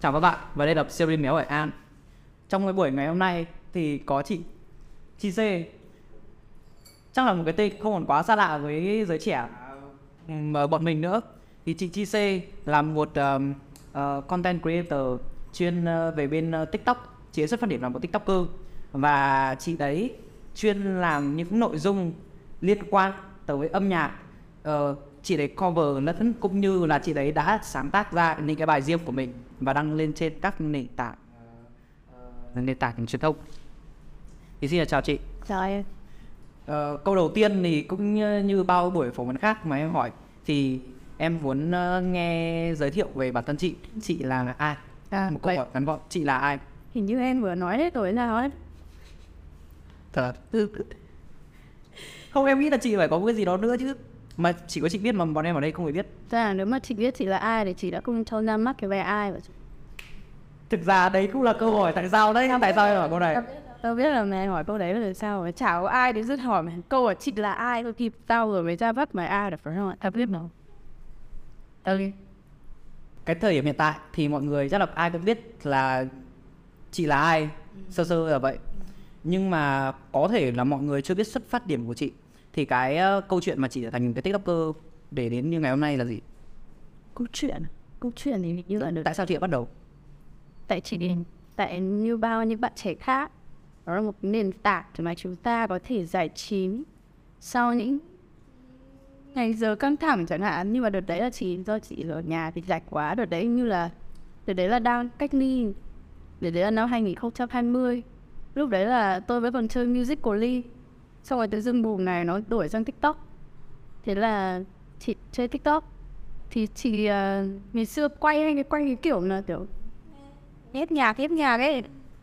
Chào các bạn, và đây là series Méo Hải An. Trong cái buổi ngày hôm nay thì có chị Chi C. Chắc là một cái tên không còn quá xa lạ với giới trẻ. Mà bọn mình nữa. Thì chị Chi C là một um, uh, content creator chuyên uh, về bên uh, TikTok Chị ấy xuất phát điểm là một TikToker. Và chị đấy chuyên làm những nội dung liên quan tới âm nhạc uh, chị đấy cover lẫn cũng như là chị đấy đã sáng tác ra những cái bài riêng của mình và đăng lên trên các nền tảng ờ, nền tảng truyền thông. Thì xin là chào chị. Chào em. Ờ, câu đầu tiên thì cũng như, như bao buổi phỏng vấn khác mà em hỏi thì em muốn ờ, nghe giới thiệu về bản thân chị. Chị là ai? À, một câu vậy hỏi ngắn gọn. Chị là ai? Hình như em vừa nói hết rồi nào ấy? Thật. Không em nghĩ là chị phải có cái gì đó nữa chứ mà chỉ có chị biết mà bọn em ở đây không phải biết. Ra là nếu mà chị biết chị là ai thì chị đã không cho ra mắt cái về ai và thực ra đấy cũng là câu hỏi tại sao đấy tại sao em hỏi câu này? Tao biết là mày hỏi câu đấy là sao mà chả có ai đến dứt hỏi mày câu hỏi chị là ai tôi kịp tao rồi mới ra bắt mày ai được phải không ạ? Tao biết nó Tao đi cái thời điểm hiện tại thì mọi người chắc là ai cũng biết là chị là ai sơ sơ là vậy. Nhưng mà có thể là mọi người chưa biết xuất phát điểm của chị thì cái câu chuyện mà chị trở thành cái tiktoker để đến như ngày hôm nay là gì? Câu chuyện Câu chuyện thì như là được tại sao chị đã bắt đầu? Tại chỉ đến tại như bao những bạn trẻ khác đó là một nền tảng để mà chúng ta có thể giải trí sau những ngày giờ căng thẳng chẳng hạn. Nhưng mà đợt đấy là chỉ do chị ở nhà thì rảnh quá. Đợt đấy như là đợt đấy là đang cách ly. Đợt đấy là năm 2020 lúc đấy là tôi vẫn còn chơi Musical.ly xong rồi tự dưng bùm này nó đổi sang TikTok. Thế là chị chơi TikTok. Thì chị uh, ngày xưa quay hay cái quay cái kiểu là kiểu nhét nhạc nhét nhạc ấy.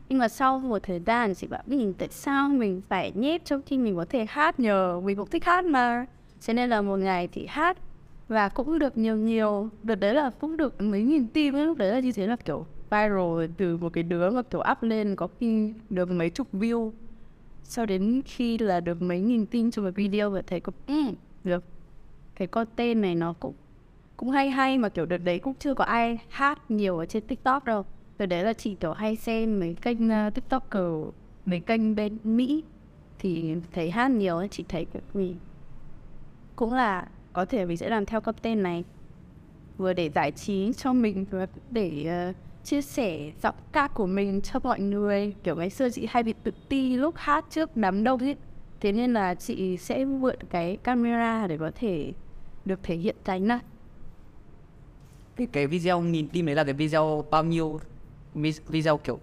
Nhưng mà sau một thời gian chị bảo mình tại sao mình phải nhét trong khi mình có thể hát nhờ? Mình cũng thích hát mà. Cho nên là một ngày thì hát và cũng được nhiều nhiều. Đợt đấy là cũng được mấy nghìn tim ấy. lúc đấy là như thế là kiểu viral từ một cái đứa mà kiểu up lên có khi được mấy chục view sau đến khi là được mấy nghìn tin cho một video và thấy có ừ, được cái con tên này nó cũng cũng hay hay mà kiểu đợt đấy cũng chưa có ai hát nhiều ở trên tiktok đâu. Đợt đấy là chị kiểu hay xem mấy kênh ờ, uh, tiktoker mấy kênh bên mỹ thì thấy hát nhiều chị thấy mình cũng là có thể mình sẽ làm theo cấp tên này. Vừa để giải trí cho mình vừa để uh, chia sẻ giọng ca của mình cho mọi người. Kiểu ngày xưa chị hay bị tự ti lúc hát trước đám đông ấy thế nên là chị sẽ mượn cái camera để có thể được thể hiện tránh này cái, cái video nghìn tim đấy là cái video bao nhiêu? Vi- video kiểu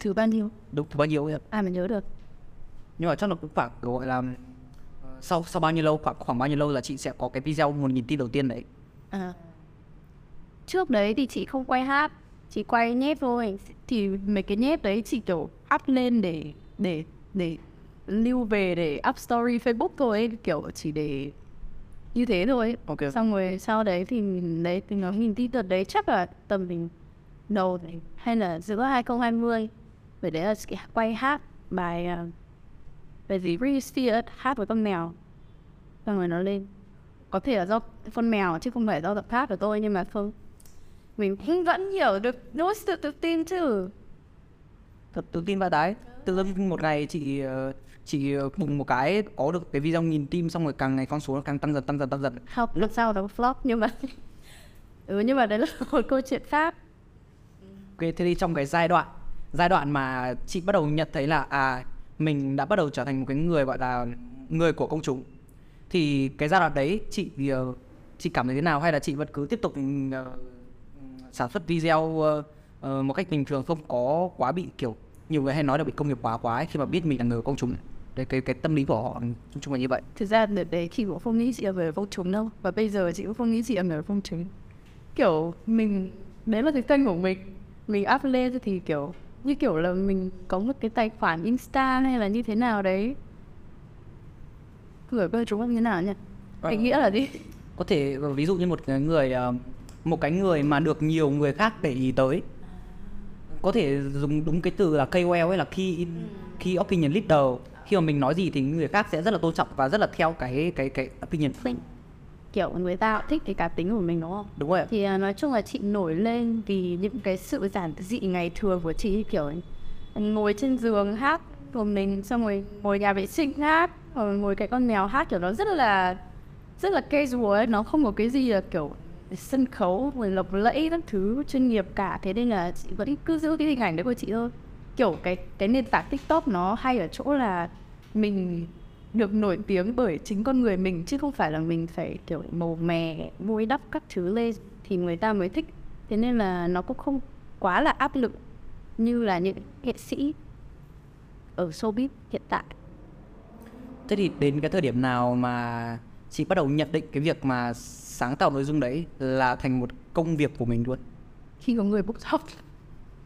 thứ bao nhiêu? Đúng bao nhiêu ấy ạ? ai mà nhớ được. Nhưng mà chắc là cũng khoảng gọi là sau sau bao nhiêu lâu khoảng khoảng bao nhiêu lâu là chị sẽ có cái video một nghìn tim đầu tiên đấy. À. trước đấy thì chị không quay hát chị quay nhép thôi. Thì mấy cái nhép đấy chị kiểu up lên để để để lưu về để up story facebook thôi. Ấy, kiểu chỉ để như thế thôi. Ấy. ok. Xong rồi sau đấy thì mình đấy thì nó nhìn tin đợt đấy. Chắc là tầm mình đầu này hay là giữa 2020 bởi đấy là quay hát bài uh, bài gì? Spears hát với con mèo. Xong rồi nó lên. Có thể là do con mèo chứ không phải do tập hát của tôi nhưng mà không mình cũng vẫn hiểu được nỗi sự tự tin chứ. Thật tự tin vào đấy tự dưng một ngày chị ờ, chị ờ, bùng một cái có được cái video nghìn tim xong rồi càng ngày con số nó càng tăng dần tăng dần tăng dần. Học lúc sau nó flop nhưng mà ừ nhưng mà đấy là một câu chuyện khác. Ok thế thì trong cái giai đoạn giai đoạn mà chị bắt đầu nhận thấy là à mình đã bắt đầu trở thành một cái người gọi là người của công chúng thì cái giai đoạn đấy chị ờ, chị cảm thấy thế nào? Hay là chị vẫn cứ tiếp tục ờ, sản xuất video ờ, ờ, một cách bình thường không có quá bị kiểu nhiều người hay nói là bị công nghiệp hóa quá ấy, khi mà biết mình là người công chúng. Đấy cái cái tâm lý của họ chung chung là như vậy. Thực ra đợt đấy chị cũng không nghĩ là người công chúng đâu và bây giờ chị cũng không nghĩ là người công chúng. Kiểu mình đấy là cái kênh của mình. Mình up lên thì kiểu như kiểu là mình có một cái tài khoản insta hay là như thế nào đấy. Gửi công chúng như thế nào nhỉ? Cái nghĩa là gì có thể ờ, ví dụ như một người ờ, một cái người mà được nhiều người khác để ý tới. Có thể dùng đúng cái từ là KOL ấy là key in, key opinion leader. Khi mà mình nói gì thì người khác sẽ rất là tôn trọng và rất là theo cái cái cái opinion. Kiểu người ta thích cái cá tính của mình đúng không? Đúng rồi thì à, nói chung là chị nổi lên vì những cái sự giản dị ngày thường của chị kiểu ngồi trên giường hát của mình xong rồi ngồi nhà vệ sinh hát rồi ngồi cái con mèo hát kiểu nó rất là rất là casual ấy nó không có cái gì là kiểu sân khấu rồi lộng lẫy các thứ, chuyên nghiệp cả. Thế nên là chị vẫn cứ giữ cái hình ảnh đấy của chị thôi. Kiểu cái cái nền tảng tiktok nó hay ở chỗ là mình được nổi tiếng bởi chính con người mình, chứ không phải là mình phải, kiểu, màu mè bôi đắp các thứ lên thì người ta mới thích. Thế nên là nó cũng không quá là áp lực như là những nghệ sĩ ở showbiz hiện tại. Thế thì đến cái thời điểm nào mà chị bắt đầu nhận định cái việc mà sáng tạo nội dung đấy là thành một công việc của mình luôn. Khi có người book job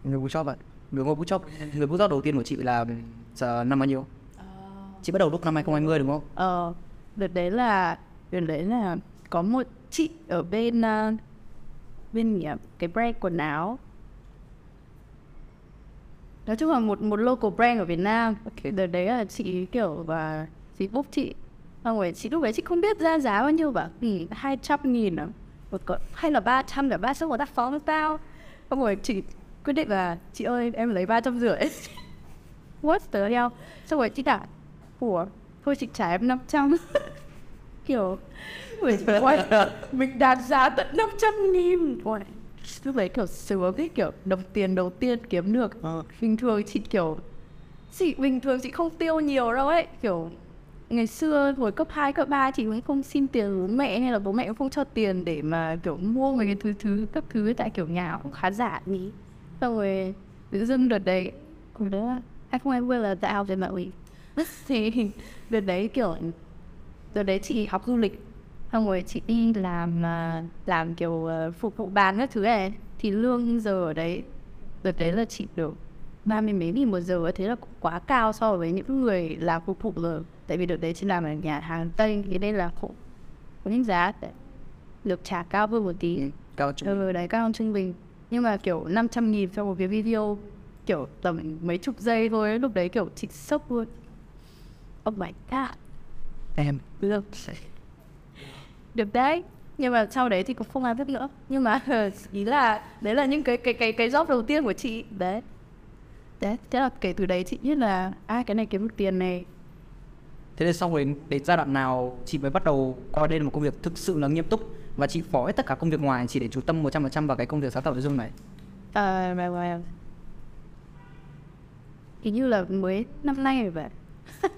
người bookshop ạ. Người ngồi bookshop người bookshop đầu tiên của chị là giờ năm bao nhiêu? Chị bắt đầu lúc năm 2020 đúng không? Ờ đợt đấy là đợt đấy là có một chị ở bên uh, bên ạ? cái brand quần áo. Nói chung là một một local brand ở Việt Nam. Ok. đợt đấy là chị kiểu và chị book chị xong rồi chị lúc đấy chị không biết ra giá bao nhiêu bảo ừ, hai trăm nghìn à? Một cỡ hay là ba trăm là ba trăm người ta phó với tao xong rồi chị quyết định là chị ơi em lấy ba trăm rưỡi. What the hell? Xong rồi chị bảo của thôi chị trả em 500 kiểu ôi, mình đạt giá tận 500 nghìn. Ôi, lúc đấy kiểu sướng ấy kiểu đồng tiền đầu tiên kiếm được. Ờ. bình thường chị kiểu chị bình thường chị không tiêu nhiều đâu ấy kiểu ngày xưa hồi cấp 2, cấp 3 chị cũng không xin tiền bố mẹ hay là bố mẹ cũng không cho tiền để mà kiểu mua mấy cái thứ thứ các thứ tại kiểu nhà cũng khá giả ý xong rồi tự dưng đợt đấy hồi đó 2020 là tạo về mạng ủy thì đợt đấy kiểu đợt đấy chị học du lịch xong rồi chị đi làm à, làm kiểu à, phục vụ bàn các thứ này thì lương giờ ở đấy đợt đấy là chị được ba mươi mấy nghìn một giờ thế là cũng quá cao so với những người làm phục vụ rồi tại vì đợt đấy chị làm ở nhà hàng tây thế nên là cũng có những giá được trả cao hơn một tí. Cao trung ừ đấy cao hơn trung bình. Nhưng mà kiểu 500 nghìn cho một cái video kiểu tầm mấy chục giây thôi lúc đấy kiểu chị sốc luôn. Oh my god. Em được. được đấy. Nhưng mà sau đấy thì cũng không ai biết nữa. Nhưng mà ý là đấy là những cái cái cái cái job đầu tiên của chị. Đấy. Đấy thế là kể từ đấy chị biết là ai cái này kiếm được tiền này thế nên xong rồi đến giai đoạn nào, chị mới bắt đầu coi đây là một công việc thực sự là nghiêm túc? Và chị bỏ hết tất cả công việc ngoài, chỉ để chú tâm 100% vào cái công việc sáng tạo nội dung này? À mà mà hình như là mới năm nay rồi vậy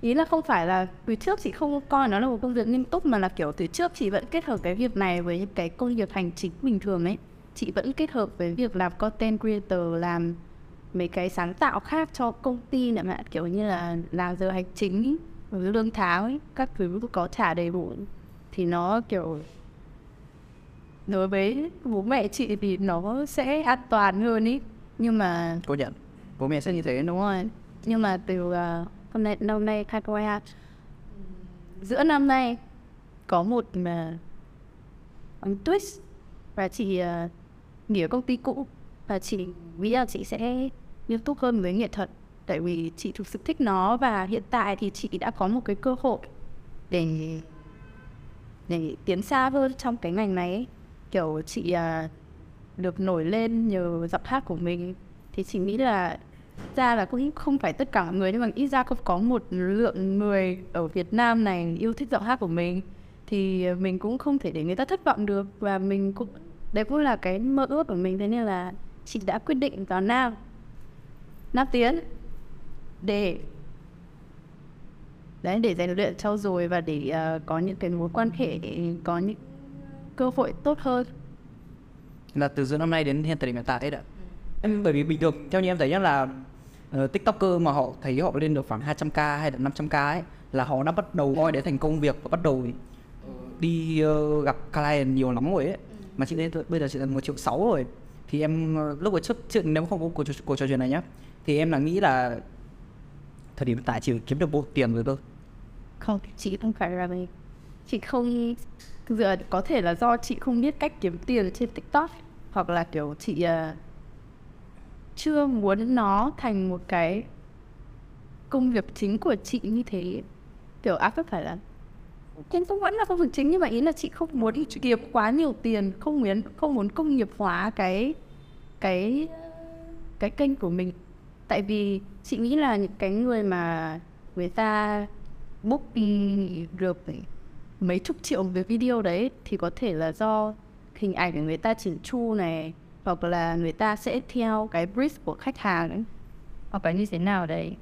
ý là không phải là từ trước chị không coi nó là một công việc nghiêm túc, mà là kiểu từ trước chị vẫn kết hợp cái việc này với những cái công việc hành chính bình thường ấy. Chị vẫn kết hợp với việc làm content creator, làm mấy cái sáng tạo khác cho công ty nữa mà kiểu như là làm giờ hành chính với lương tháng ấy các thứ có trả đầy đủ. Thì nó kiểu đối với bố mẹ chị thì nó sẽ an toàn hơn ý. Nhưng mà cô nhận bố mẹ sẽ như thế. Đúng rồi. Nhưng mà từ uh, hôm nay năm nay khai qua giữa năm nay có một mà ông twist và chị uh, nghỉ ở công ty cũ. Và chị nghĩ là chị sẽ nghiêm túc hơn với nghệ thuật. Tại vì chị thực sự thích nó và hiện tại thì chị đã có một cái cơ hội để để tiến xa hơn trong cái ngành này ấy. kiểu chị à, được nổi lên nhờ giọng hát của mình. Thì chị nghĩ là ra là cũng không phải tất cả mọi người nhưng mà ít ra cũng có một lượng người ở Việt Nam này yêu thích giọng hát của mình. Thì mình cũng không thể để người ta thất vọng được và mình cũng đấy cũng là cái mơ ước của mình. Thế nên là chị đã quyết định vào Nam. Nam tiến. Để. Đấy để rèn luyện trau dồi và để ờ, có những cái mối quan hệ có những cơ hội tốt hơn. Là từ giữa năm nay đến hiện thời điểm hiện tại ấy đã em bởi vì bình thường theo như em thấy nhá là uh, tiktoker mà họ thấy họ lên được khoảng 200k hay là 500k ấy là họ đã bắt đầu coi đấy thành công việc và bắt đầu đi ờ, gặp client nhiều lắm rồi ấy. Mà chị lên bây giờ chị là một triệu sáu rồi. Thì em lúc ở trước chuyện nếu không có cuộc, trò- cuộc trò chuyện này nhá thì em là nghĩ là thời điểm hiện tại chỉ kiếm được bộ tiền rồi thôi không chị không phải là mình chị không dựa có thể là do chị không biết cách kiếm tiền trên tiktok hoặc là kiểu chị uh, chưa muốn nó thành một cái công việc chính của chị như thế kiểu áp không phải là Trên không vẫn là công việc chính nhưng mà ý là chị không muốn kiếm quá nhiều tiền, không muốn không muốn công nghiệp hóa cái cái cái kênh của mình. Tại vì chị nghĩ là những cái người mà người ta book đi được mấy chục triệu về video đấy thì có thể là do hình ảnh của người ta chỉnh chu này hoặc là người ta sẽ theo cái brief của khách hàng ấy. hoặc là như thế nào đấy?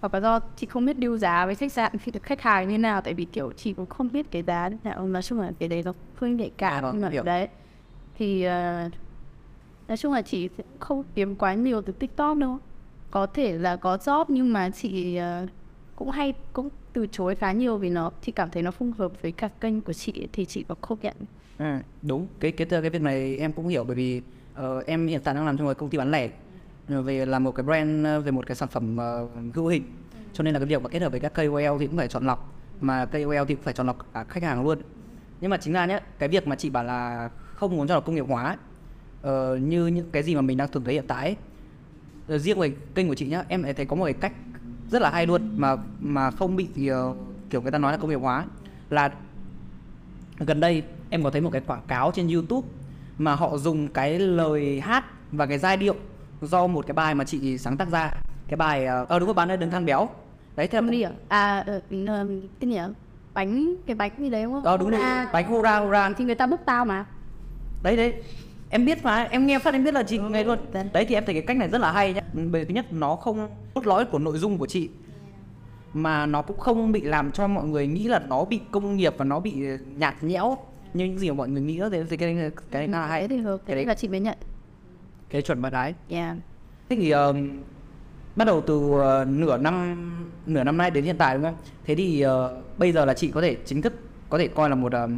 Hoặc là do chị không biết điêu giá với khách sạn khi được khách hàng như nào tại vì kiểu chị cũng không biết cái giá nào nói chung là cái đấy nó hơi nhạy cảm vâng, nhưng mà đấy. Thì ờ, nói chung là chị không kiếm quá nhiều từ tiktok đâu. Có thể là có job nhưng mà chị uh, cũng hay cũng từ chối khá nhiều vì nó chị cảm thấy nó không hợp với cả kênh của chị thì chị có không nhận Ừ, đúng. Cái cái cái việc này em cũng hiểu bởi vì uh, em hiện tại đang làm trong một công ty bán lẻ. Ờ, về làm một cái brand về một cái sản phẩm ờ, hữu hình. Cho nên là cái việc mà kết hợp với các KOL thì cũng phải chọn lọc. Mà KOL thì cũng phải chọn lọc cả khách hàng luôn. Nhưng mà chính ra nhé cái việc mà chị bảo là không muốn cho nó công nghiệp hóa ờ, như những cái gì mà mình đang thường thấy hiện tại ấy, ờ, riêng về kênh của chị nhá em lại thấy có một cái cách rất là hay luôn mà mà không bị ờ, kiểu người ta nói là công nghiệp hóa là gần đây em có thấy một cái quảng cáo trên YouTube mà họ dùng cái lời hát và cái giai điệu do một cái bài mà chị sáng tác ra cái bài ờ ờ, đúng rồi bạn ơi đừng than béo đấy theo đi à? À, ờ, ờ, cái gì? Bánh, cái bánh gì đấy đúng không? đó đúng rồi À, bánh hura hura thì người ta bốc tao mà. đấy đấy em biết mà em nghe phát em biết là chị nghe luôn. Đấy thì em thấy cái cách này rất là hay nhá. Bởi thứ nhất nó không cốt lõi của nội dung của chị mà nó cũng không bị làm cho mọi người nghĩ là nó bị công nghiệp và nó bị nhạt nhẽo như những gì mà mọi người nghĩ. Đó thì thì cái cái cái này là hay. Thế thì hợp, cái thế đấy. là chị mới nhận. cái chuẩn bạn gái. Yeah. thế thì ờ, bắt đầu từ ờ, nửa năm nửa năm nay đến hiện tại đúng không? Thế thì ờ, bây giờ là chị có thể chính thức có thể coi là một ờ,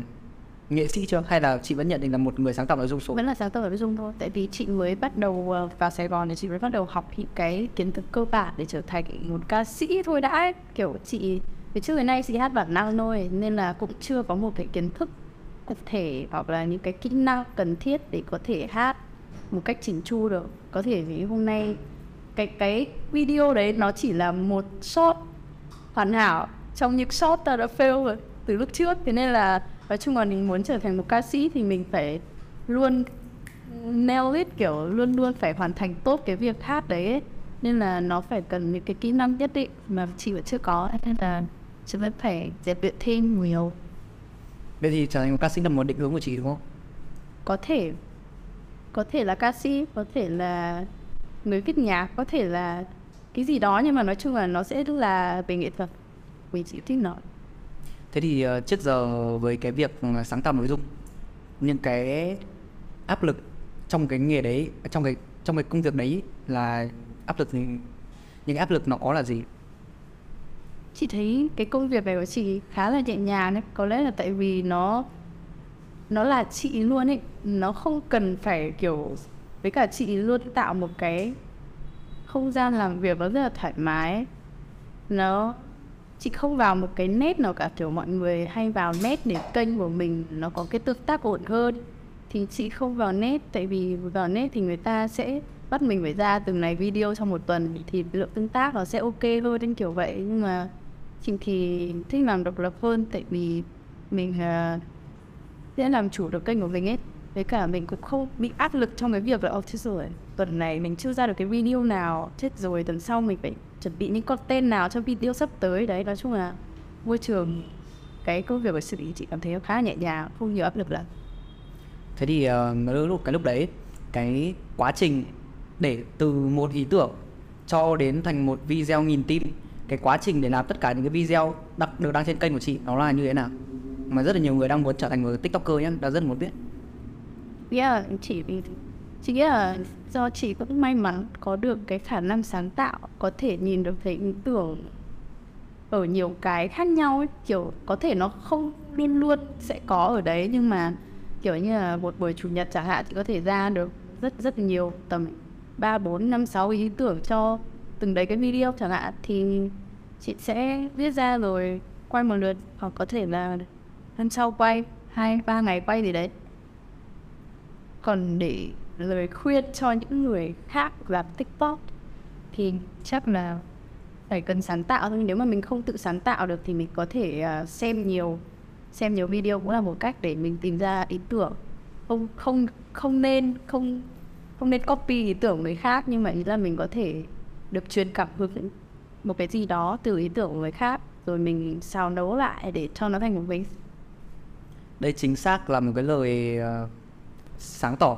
nghệ sĩ chưa hay là chị vẫn nhận định là một người sáng tạo nội dung số Vẫn là sáng tạo nội dung thôi. Tại vì chị mới bắt đầu ờ, vào Sài Gòn thì chị mới bắt đầu học những cái kiến thức cơ bản để trở thành một ca sĩ thôi đã. ấy. Kiểu chị, từ trước đến nay chị hát bản năng thôi nên là cũng chưa có một cái kiến thức cụ thể hoặc là những cái kỹ năng cần thiết để có thể hát một cách chỉnh chu được. Có thể vì hôm nay cái cái video đấy nó chỉ là một shot hoàn hảo trong những shot ta đã fail rồi từ lúc trước thế nên là nói chung là mình muốn trở thành một ca sĩ thì mình phải luôn nail it kiểu luôn luôn phải hoàn thành tốt cái việc hát đấy ấy. nên là nó phải cần những cái kỹ năng nhất định mà chị vẫn chưa có nên là chị vẫn phải rèn luyện thêm nhiều. Vậy thì trở thành một ca sĩ là một định hướng của chị đúng không? Có thể. Có thể là ca sĩ có thể là người viết nhạc có thể là cái gì đó nhưng mà nói chung là nó sẽ là về nghệ thuật. Vì chị thích nói thế thì ờ, trước giờ với cái việc ừ, sáng tạo nội dung, những cái áp lực trong cái nghề đấy, trong cái trong cái công việc đấy là áp lực những cái áp lực nó có là gì? Chị thấy cái công việc này của chị khá là nhẹ nhàng đấy. Có lẽ là tại vì nó Nó là chị luôn ấy. Nó không cần phải, kiểu, Với cả chị luôn tạo một cái Không gian làm việc nó rất là thoải mái ấy. Nó Chị không vào một cái nét nào cả Kiểu mọi người hay vào nét để kênh của mình Nó có cái tương tác ổn hơn. Thì chị không vào nét Tại vì vào nét thì người ta sẽ bắt mình phải ra từng này video trong một tuần thì lượng tương tác nó sẽ ok hơn đến kiểu vậy. Nhưng mà chị thì thích làm độc lập hơn tại vì mình uh, sẽ làm chủ được kênh của mình ấy. Với cả mình cũng không bị áp lực trong cái việc là oh, rồi tuần này mình chưa ra được cái video nào. Chết rồi tuần sau mình phải chuẩn bị những content nào cho video sắp tới. Đấy nói chung là môi trường cái công việc của xử lý chị cảm thấy khá nhẹ nhàng không nhiều áp lực lắm. Thế thì ờ, lúc cái lúc đấy cái quá trình để từ một ý tưởng cho đến thành một video nghìn tim cái quá trình để làm tất cả những cái video đặc được đăng trên kênh của chị nó là như thế nào? Mà rất là nhiều người đang muốn trở thành một tiktoker nhé đã rất muốn biết. Yeah, chị chị nghĩ là do chị cũng may mắn có được cái khả năng sáng tạo, có thể nhìn được thấy ý tưởng ở nhiều cái khác nhau ấy. Kiểu có thể nó không luôn luôn sẽ có ở đấy, nhưng mà kiểu như là một buổi chủ nhật chẳng hạn chị có thể ra được rất rất nhiều tầm ba, bốn, năm, sáu ý tưởng cho từng đấy cái video chẳng hạn. Thì chị sẽ viết ra rồi quay một lượt, hoặc có thể là hôm sau quay hai, ba ngày quay gì đấy. Còn để lời khuyên cho những người khác làm tiktok thì chắc là phải cần sáng tạo thôi. Nếu mà mình không tự sáng tạo được thì mình có thể à, xem nhiều xem nhiều video cũng là một cách để mình tìm ra ý tưởng. Không không không nên không không nên copy ý tưởng người khác nhưng mà ý là mình có thể được truyền cảm hứng một cái gì đó từ ý tưởng của người khác rồi mình xào nấu lại để cho nó thành một cái đây chính xác là một cái lời uh, sáng tỏ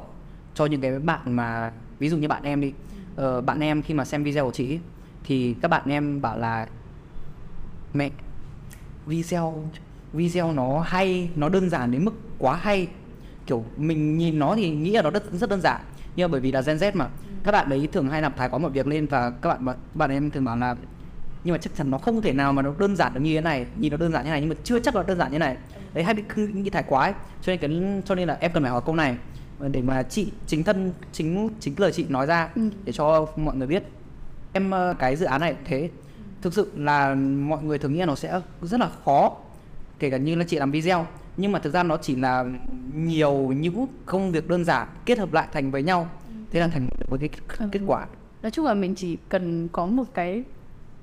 cho những cái bạn mà ví dụ như bạn em đi Ờ, bạn em khi mà xem video của chị thì các bạn em bảo là mẹ video video nó hay nó đơn giản đến mức quá hay. Kiểu mình nhìn nó thì nghĩ là nó rất rất đơn giản. Nhưng mà bởi vì là Gen Z mà các bạn đấy thường hay làm thái quá một việc lên và các bạn bạn em thường bảo là nhưng mà chắc chắn nó không thể nào mà nó đơn giản được như thế này nhìn nó đơn giản như này nhưng mà chưa chắc là đơn giản như này. Đấy hay bị nghĩ thái quá ấy. cho nên cái cho nên là em cần phải hỏi câu này để mà chị chính thân chính chính lời chị nói ra Ừ. để cho mọi người biết. Em ờ, cái dự án này cũng thế. Thực sự là mọi người thường nghĩ nó sẽ rất là khó kể cả như là chị làm video. Nhưng mà thực ra nó chỉ là nhiều những công việc đơn giản kết hợp lại thành với nhau. Thế là thành một cái kết, kết quả. Nói chung là mình chỉ cần có một cái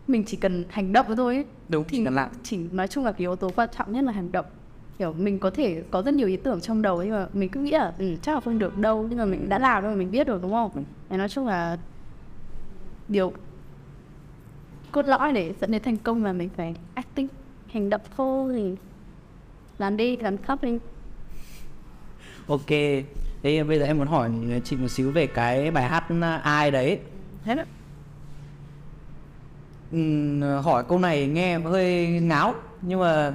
mình chỉ cần hành động thôi ấy. đúng chỉ cần làm. chỉ nói chung là cái yếu tố quan trọng nhất là hành động kiểu mình có thể có rất nhiều ý tưởng trong đầu nhưng mà mình cứ nghĩ là ừ, chắc là không được đâu. Nhưng mà mình đã làm rồi mình biết rồi đúng không? Ừ. Nói chung là điều cốt lõi để dẫn đến thành công là mình phải acting hành động thôi thì làm đi làm khắp đi. Ok. Thế bây giờ em muốn hỏi chị một xíu về cái bài hát ai đấy. Hết ạ. Ừm, hỏi câu này nghe hơi ngáo nhưng mà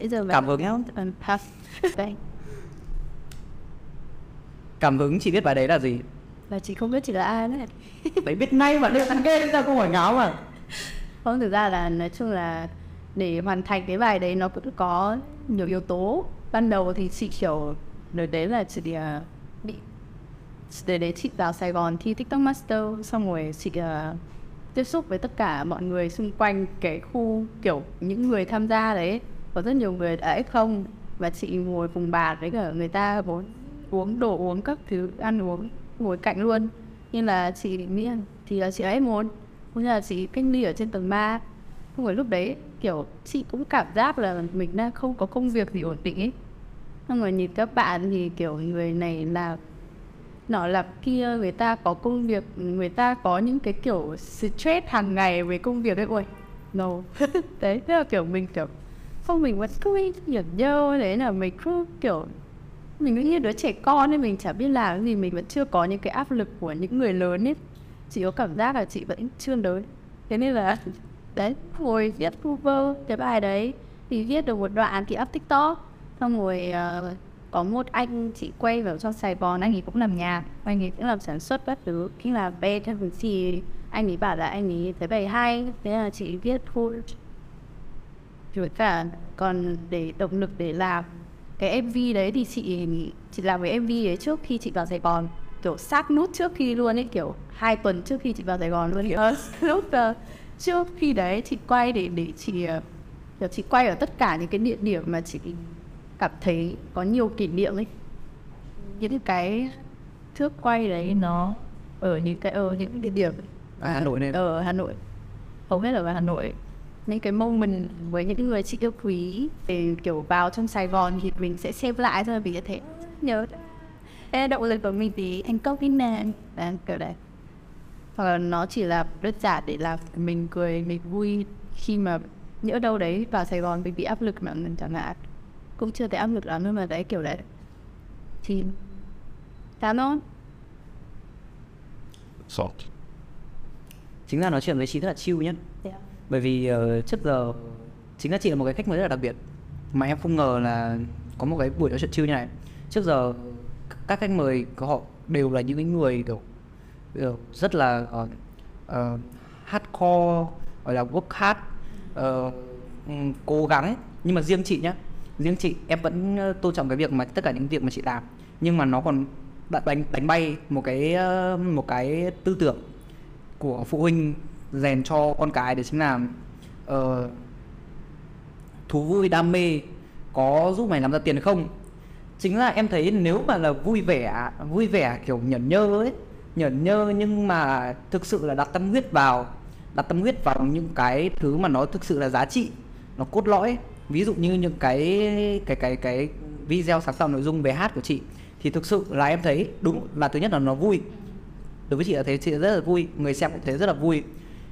bây giờ Cảm hứng. pass đây cảm hứng chị biết bài đấy là gì? Là chị không biết chị là ai đấy đấy biết ngay mà đây thằng ghê ra câu hỏi ngáo mà. Không, thực ra là nói chung là để hoàn thành cái bài đấy nó cũng có nhiều yếu tố. Ban đầu thì chị kiểu đợt đấy là chị uh, bị đợt đấy chị vào Sài Gòn thi TikTok Master xong rồi chị uh, tiếp xúc với tất cả mọi người xung quanh cái khu kiểu những người tham gia đấy có rất nhiều người đã F0 và chị ngồi cùng bàn với cả, người ta muốn uống đồ, uống các thứ, ăn uống ngồi cạnh luôn. Nhưng là chị nghĩ thì là chị ấy muốn cũng như là chị cách ly ở trên tầng 3 không phải lúc đấy, kiểu, chị cũng cảm giác là mình đang không có công việc gì ổn định ấy. Xong rồi nhìn các bạn thì kiểu người này là, nọ là kia, người ta có công việc, người ta có những cái kiểu stress hàng ngày về công việc ấy. Ôi, no. Đấy, thế là kiểu mình kiểu không mình vẫn cứ nhởn nhơ đấy là mình cứ kiểu mình cứ như đứa trẻ con nên mình chả biết làm cái gì mình vẫn chưa có những cái áp lực của những người lớn ấy. Chị có cảm giác là chị vẫn chưa lớn. Thế nên là đấy ngồi viết cover cái bài đấy thì viết được một đoạn thì up tiktok. Xong rồi uh, có một anh chị quay vào trong Sài Gòn anh ấy cũng làm nhạc anh ấy cũng làm sản xuất các thứ khi là bê thì anh ấy bảo là anh ấy thấy bài hay thế là chị viết thôi rồi cả còn để động lực để làm cái MV đấy thì chị chị làm cái MV đấy trước khi chị vào Sài Gòn. Kiểu sát nút trước khi luôn ấy kiểu hai tuần trước khi chị vào Sài Gòn luôn. Ờ, lúc ờ, trước khi đấy chị quay để để chị ờ, kiểu chị quay ở tất cả những cái địa điểm mà chị cảm thấy có nhiều kỷ niệm ấy. Những cái thước quay đấy. Nó ở những cái ở những địa điểm. À, Hà Nội này ở Hà Nội. Hầu hết là ở Hà Nội những cái moment với những người chị yêu quý để kiểu vào trong Sài Gòn thì mình sẽ xem lại thôi vì thế nhớ Ê, động lực của mình thì thành công đi nè Đấy, kiểu đấy. Hoặc là nó chỉ là đơn giản để làm mình cười mình vui khi mà nhỡ đâu đấy vào Sài Gòn mình bị áp lực mà mình chẳng hạn. Cũng chưa thấy áp lực lắm nhưng mà đấy kiểu đấy. Thì cảm ơn Salt. chính là nói chuyện với chị rất là chill nhất Dạ bởi vì uh, trước giờ chính là chị là một cái khách mời rất là đặc biệt. Mà em không ngờ là có một cái buổi nói chuyện chill như này. Trước giờ các khách mời của họ đều là những cái người kiểu, kiểu rất là uh, uh, hardcore gọi là work hard uh, cố gắng nhưng mà riêng chị nhá riêng chị em vẫn tôn trọng cái việc mà tất cả những việc mà chị làm. Nhưng mà nó còn đánh đánh bay một cái một cái tư tưởng của phụ huynh rèn cho con cái để chính là uh, thú vui đam mê có giúp mày làm ra tiền không? Chính là em thấy nếu mà là vui vẻ vui vẻ kiểu nhởn nhơ ấy nhởn nhơ nhưng mà thực sự là đặt tâm huyết vào đặt tâm huyết vào những cái thứ mà nó thực sự là giá trị nó cốt lõi. Ví dụ như những cái cái cái cái video sáng tạo nội dung về hát của chị thì thực sự là em thấy đúng là thứ nhất là nó vui. Đối với chị là thấy chị rất là vui người xem cũng thấy rất là vui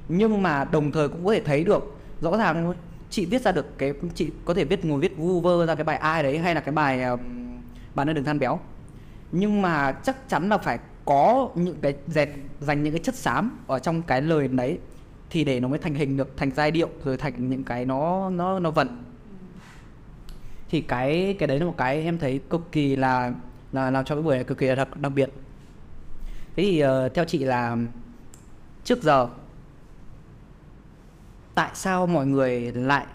nhưng mà đồng thời cũng có thể thấy được rõ ràng thôi chị viết ra được cái chị có thể viết ngồi viết vu vơ ra cái bài ai đấy hay là cái bài uh, bạn ơi đừng than béo. Nhưng mà chắc chắn là phải có những cái dệt dành những cái chất xám ở trong cái lời đấy thì để nó mới thành hình được thành giai điệu rồi thành những cái nó nó nó vận. Thì cái cái đấy là một cái em thấy cực kỳ là là làm cho cái buổi này cực kỳ là đặc, đặc biệt. Thế thì uh, theo chị là trước giờ tại sao mọi người lại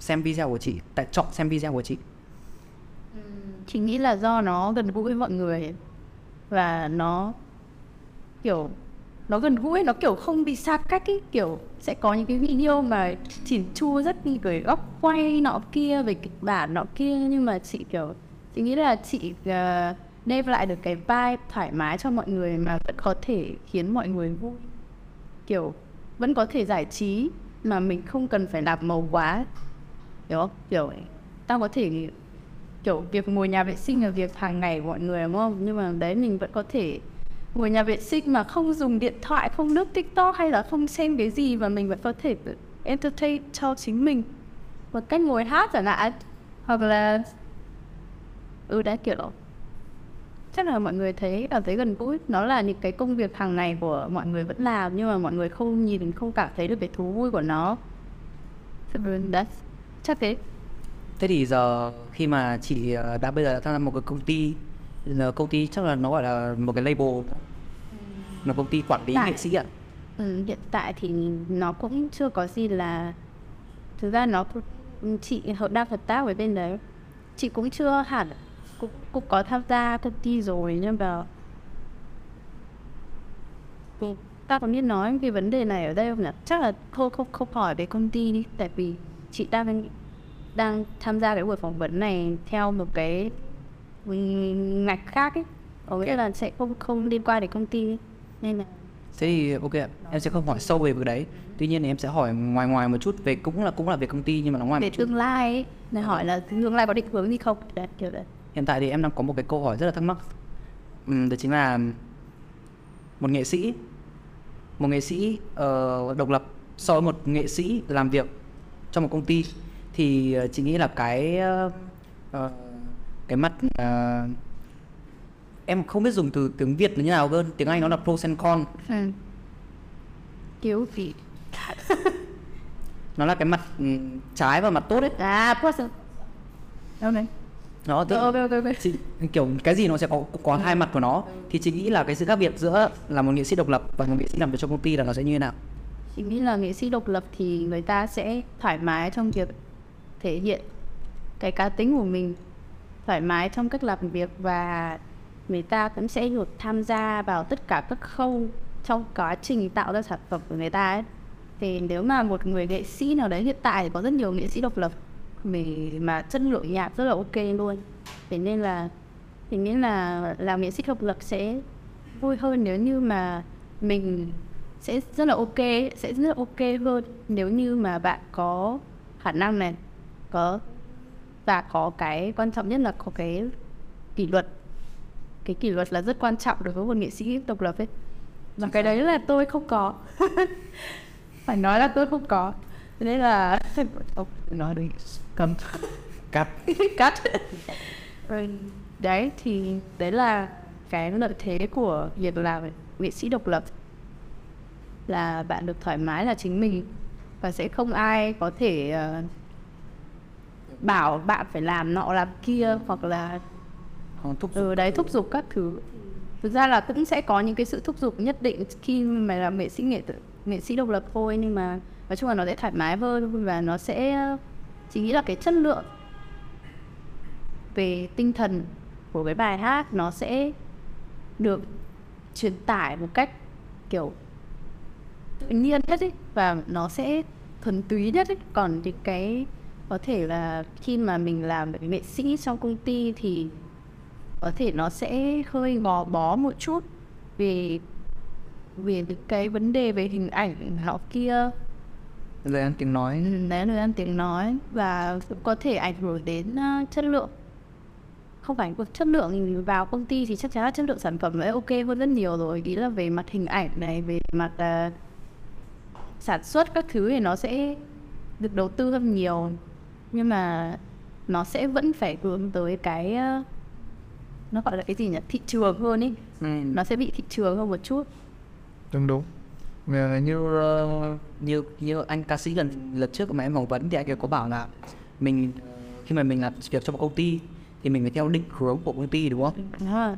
xem video của chị? Tại chọn xem video của chị. Chị nghĩ là do nó gần gũi với mọi người và nó kiểu nó gần gũi nó kiểu không bị xa cách ấy kiểu sẽ có những cái video mà chỉn chu rất đi cái góc quay nọ kia về kịch bản nọ kia nhưng mà chị kiểu chị nghĩ là chị ờ, uh, đem lại được cái vibe thoải mái cho mọi người mà vẫn có thể khiến mọi người vui. Kiểu vẫn có thể giải trí mà mình không cần phải làm màu quá, hiểu không? Kiểu, tao có thể, kiểu, việc ngồi nhà vệ sinh là việc hàng ngày của mọi người, đúng không? Nhưng mà đấy, mình vẫn có thể ngồi nhà vệ sinh mà không dùng điện thoại, không lướt tiktok hay là không xem cái gì và mình vẫn có thể entertain cho chính mình. Một cách ngồi hát chẳng hạn, hoặc là ừ đã kiểu chắc là mọi người thấy cảm thấy gần gũi nó là những cái công việc hàng ngày của mọi người vẫn làm nhưng mà mọi người không nhìn không cảm thấy được cái thú vui của nó. That's chắc thế. Thế thì giờ khi mà chị ờ, đã bây giờ đã tham gia một cái công ty là công ty chắc là nó gọi là một cái label. Là công ty quản lý Tại- nghệ sĩ ạ. Ừ, hiện tại thì nó cũng chưa có gì là thực ra nó chị hợp đang hợp tác với bên đấy. Chị cũng chưa hẳn cũng, cũng có tham gia công ty rồi nhưng mà ta có biết nói cái vấn đề này ở đây không nhỉ? Chắc là không không không hỏi về công ty đi tại vì chị đang đang tham gia cái buổi phỏng vấn này theo một cái ngạch khác ấy. Có nghĩa là sẽ không không liên quan đến công ty nên là thế thì ok em sẽ không hỏi sâu về việc đấy. Tuy nhiên thì em sẽ hỏi ngoài ngoài một chút về cũng là cũng là về công ty nhưng mà nó ngoài về tương lai ấy. Để hỏi là tương lai có định hướng gì không? Đấy kiểu đấy hiện tại thì em đang có một cái câu hỏi rất là thắc mắc. Ừm, đó chính là một nghệ sĩ một nghệ sĩ ờ, độc lập so với một nghệ sĩ làm việc trong một công ty thì ờ, chị nghĩ là cái ờ, cái mặt ờ, em không biết dùng từ tiếng Việt là như nào cơ tiếng Anh nó là pros and cons ừ. kiểu gì? Nó là cái mặt trái và mặt tốt ấy à person đâu này nó tức ok ok ok. chị, kiểu cái gì nó sẽ có có hai mặt của nó. Thì chị nghĩ là cái sự khác biệt giữa là một nghệ sĩ độc lập và một nghệ sĩ làm việc trong công ty là nó sẽ như thế nào? Chị nghĩ là nghệ sĩ độc lập thì người ta sẽ thoải mái trong việc thể hiện cái cá tính của mình thoải mái trong cách làm việc và người ta cũng sẽ được tham gia vào tất cả các khâu trong quá trình tạo ra sản phẩm của người ta ấy. Thì nếu mà một người nghệ sĩ nào đấy hiện tại thì có rất nhiều nghệ sĩ độc lập mình mà chất lượng nhạc rất là ok luôn. Thế nên là thì nghĩ là làm nghệ sĩ độc lập sẽ vui hơn nếu như mà mình sẽ rất là ok sẽ rất là ok hơn nếu như mà bạn có khả năng này có và có cái quan trọng nhất là có cái kỷ luật. Cái kỷ luật là rất quan trọng đối với một nghệ sĩ độc lập ấy. Và cái đấy là tôi không có. Phải nói là tôi không có. Nên là không nói đi cầm. Cắt. Cắt. Rồi, đấy thì đấy là cái lợi thế của việc làm nghệ sĩ độc lập. Là bạn được thoải mái là chính mình. Và sẽ không ai có thể ờ, bảo bạn phải làm nọ làm kia hoặc là Không, thúc giục. ừ đấy thúc giục các thứ. Thực ra là cũng sẽ có những cái sự thúc giục nhất định khi mà làm nghệ sĩ nghệ nghệ sĩ độc lập thôi nhưng mà nói chung là nó sẽ thoải mái hơn và nó sẽ ờ, chỉ nghĩ là cái chất lượng về tinh thần của cái bài hát nó sẽ được truyền tải một cách, kiểu, tự nhiên nhất ấy và nó sẽ thuần túy nhất ấy còn thì cái, có thể là khi mà mình làm cái nghệ sĩ trong công ty thì có thể nó sẽ hơi gò bó một chút vì về những cái vấn đề về hình ảnh họ kia lời ăn tiếng nói. Đấy lời ăn tiếng nói và cũng có thể ảnh hưởng đến uh, chất lượng. Không phải cuộc chất lượng vào công ty thì chắc chắn là chất lượng sản phẩm sẽ ok hơn rất nhiều rồi. Ý là về mặt hình ảnh này về mặt uh, sản xuất các thứ thì nó sẽ được đầu tư hơn nhiều. Nhưng mà nó sẽ vẫn phải hướng tới cái uh, nó gọi là cái gì nhỉ? Thị trường hơn ý. Ừ. nó sẽ bị thị trường hơn một chút. Đúng đúng như uh, như như anh ca sĩ lần lần trước mà em phỏng vấn thì anh ấy có bảo là mình khi mà mình làm việc cho một công ty thì mình phải theo định hướng của công ty đúng không? À,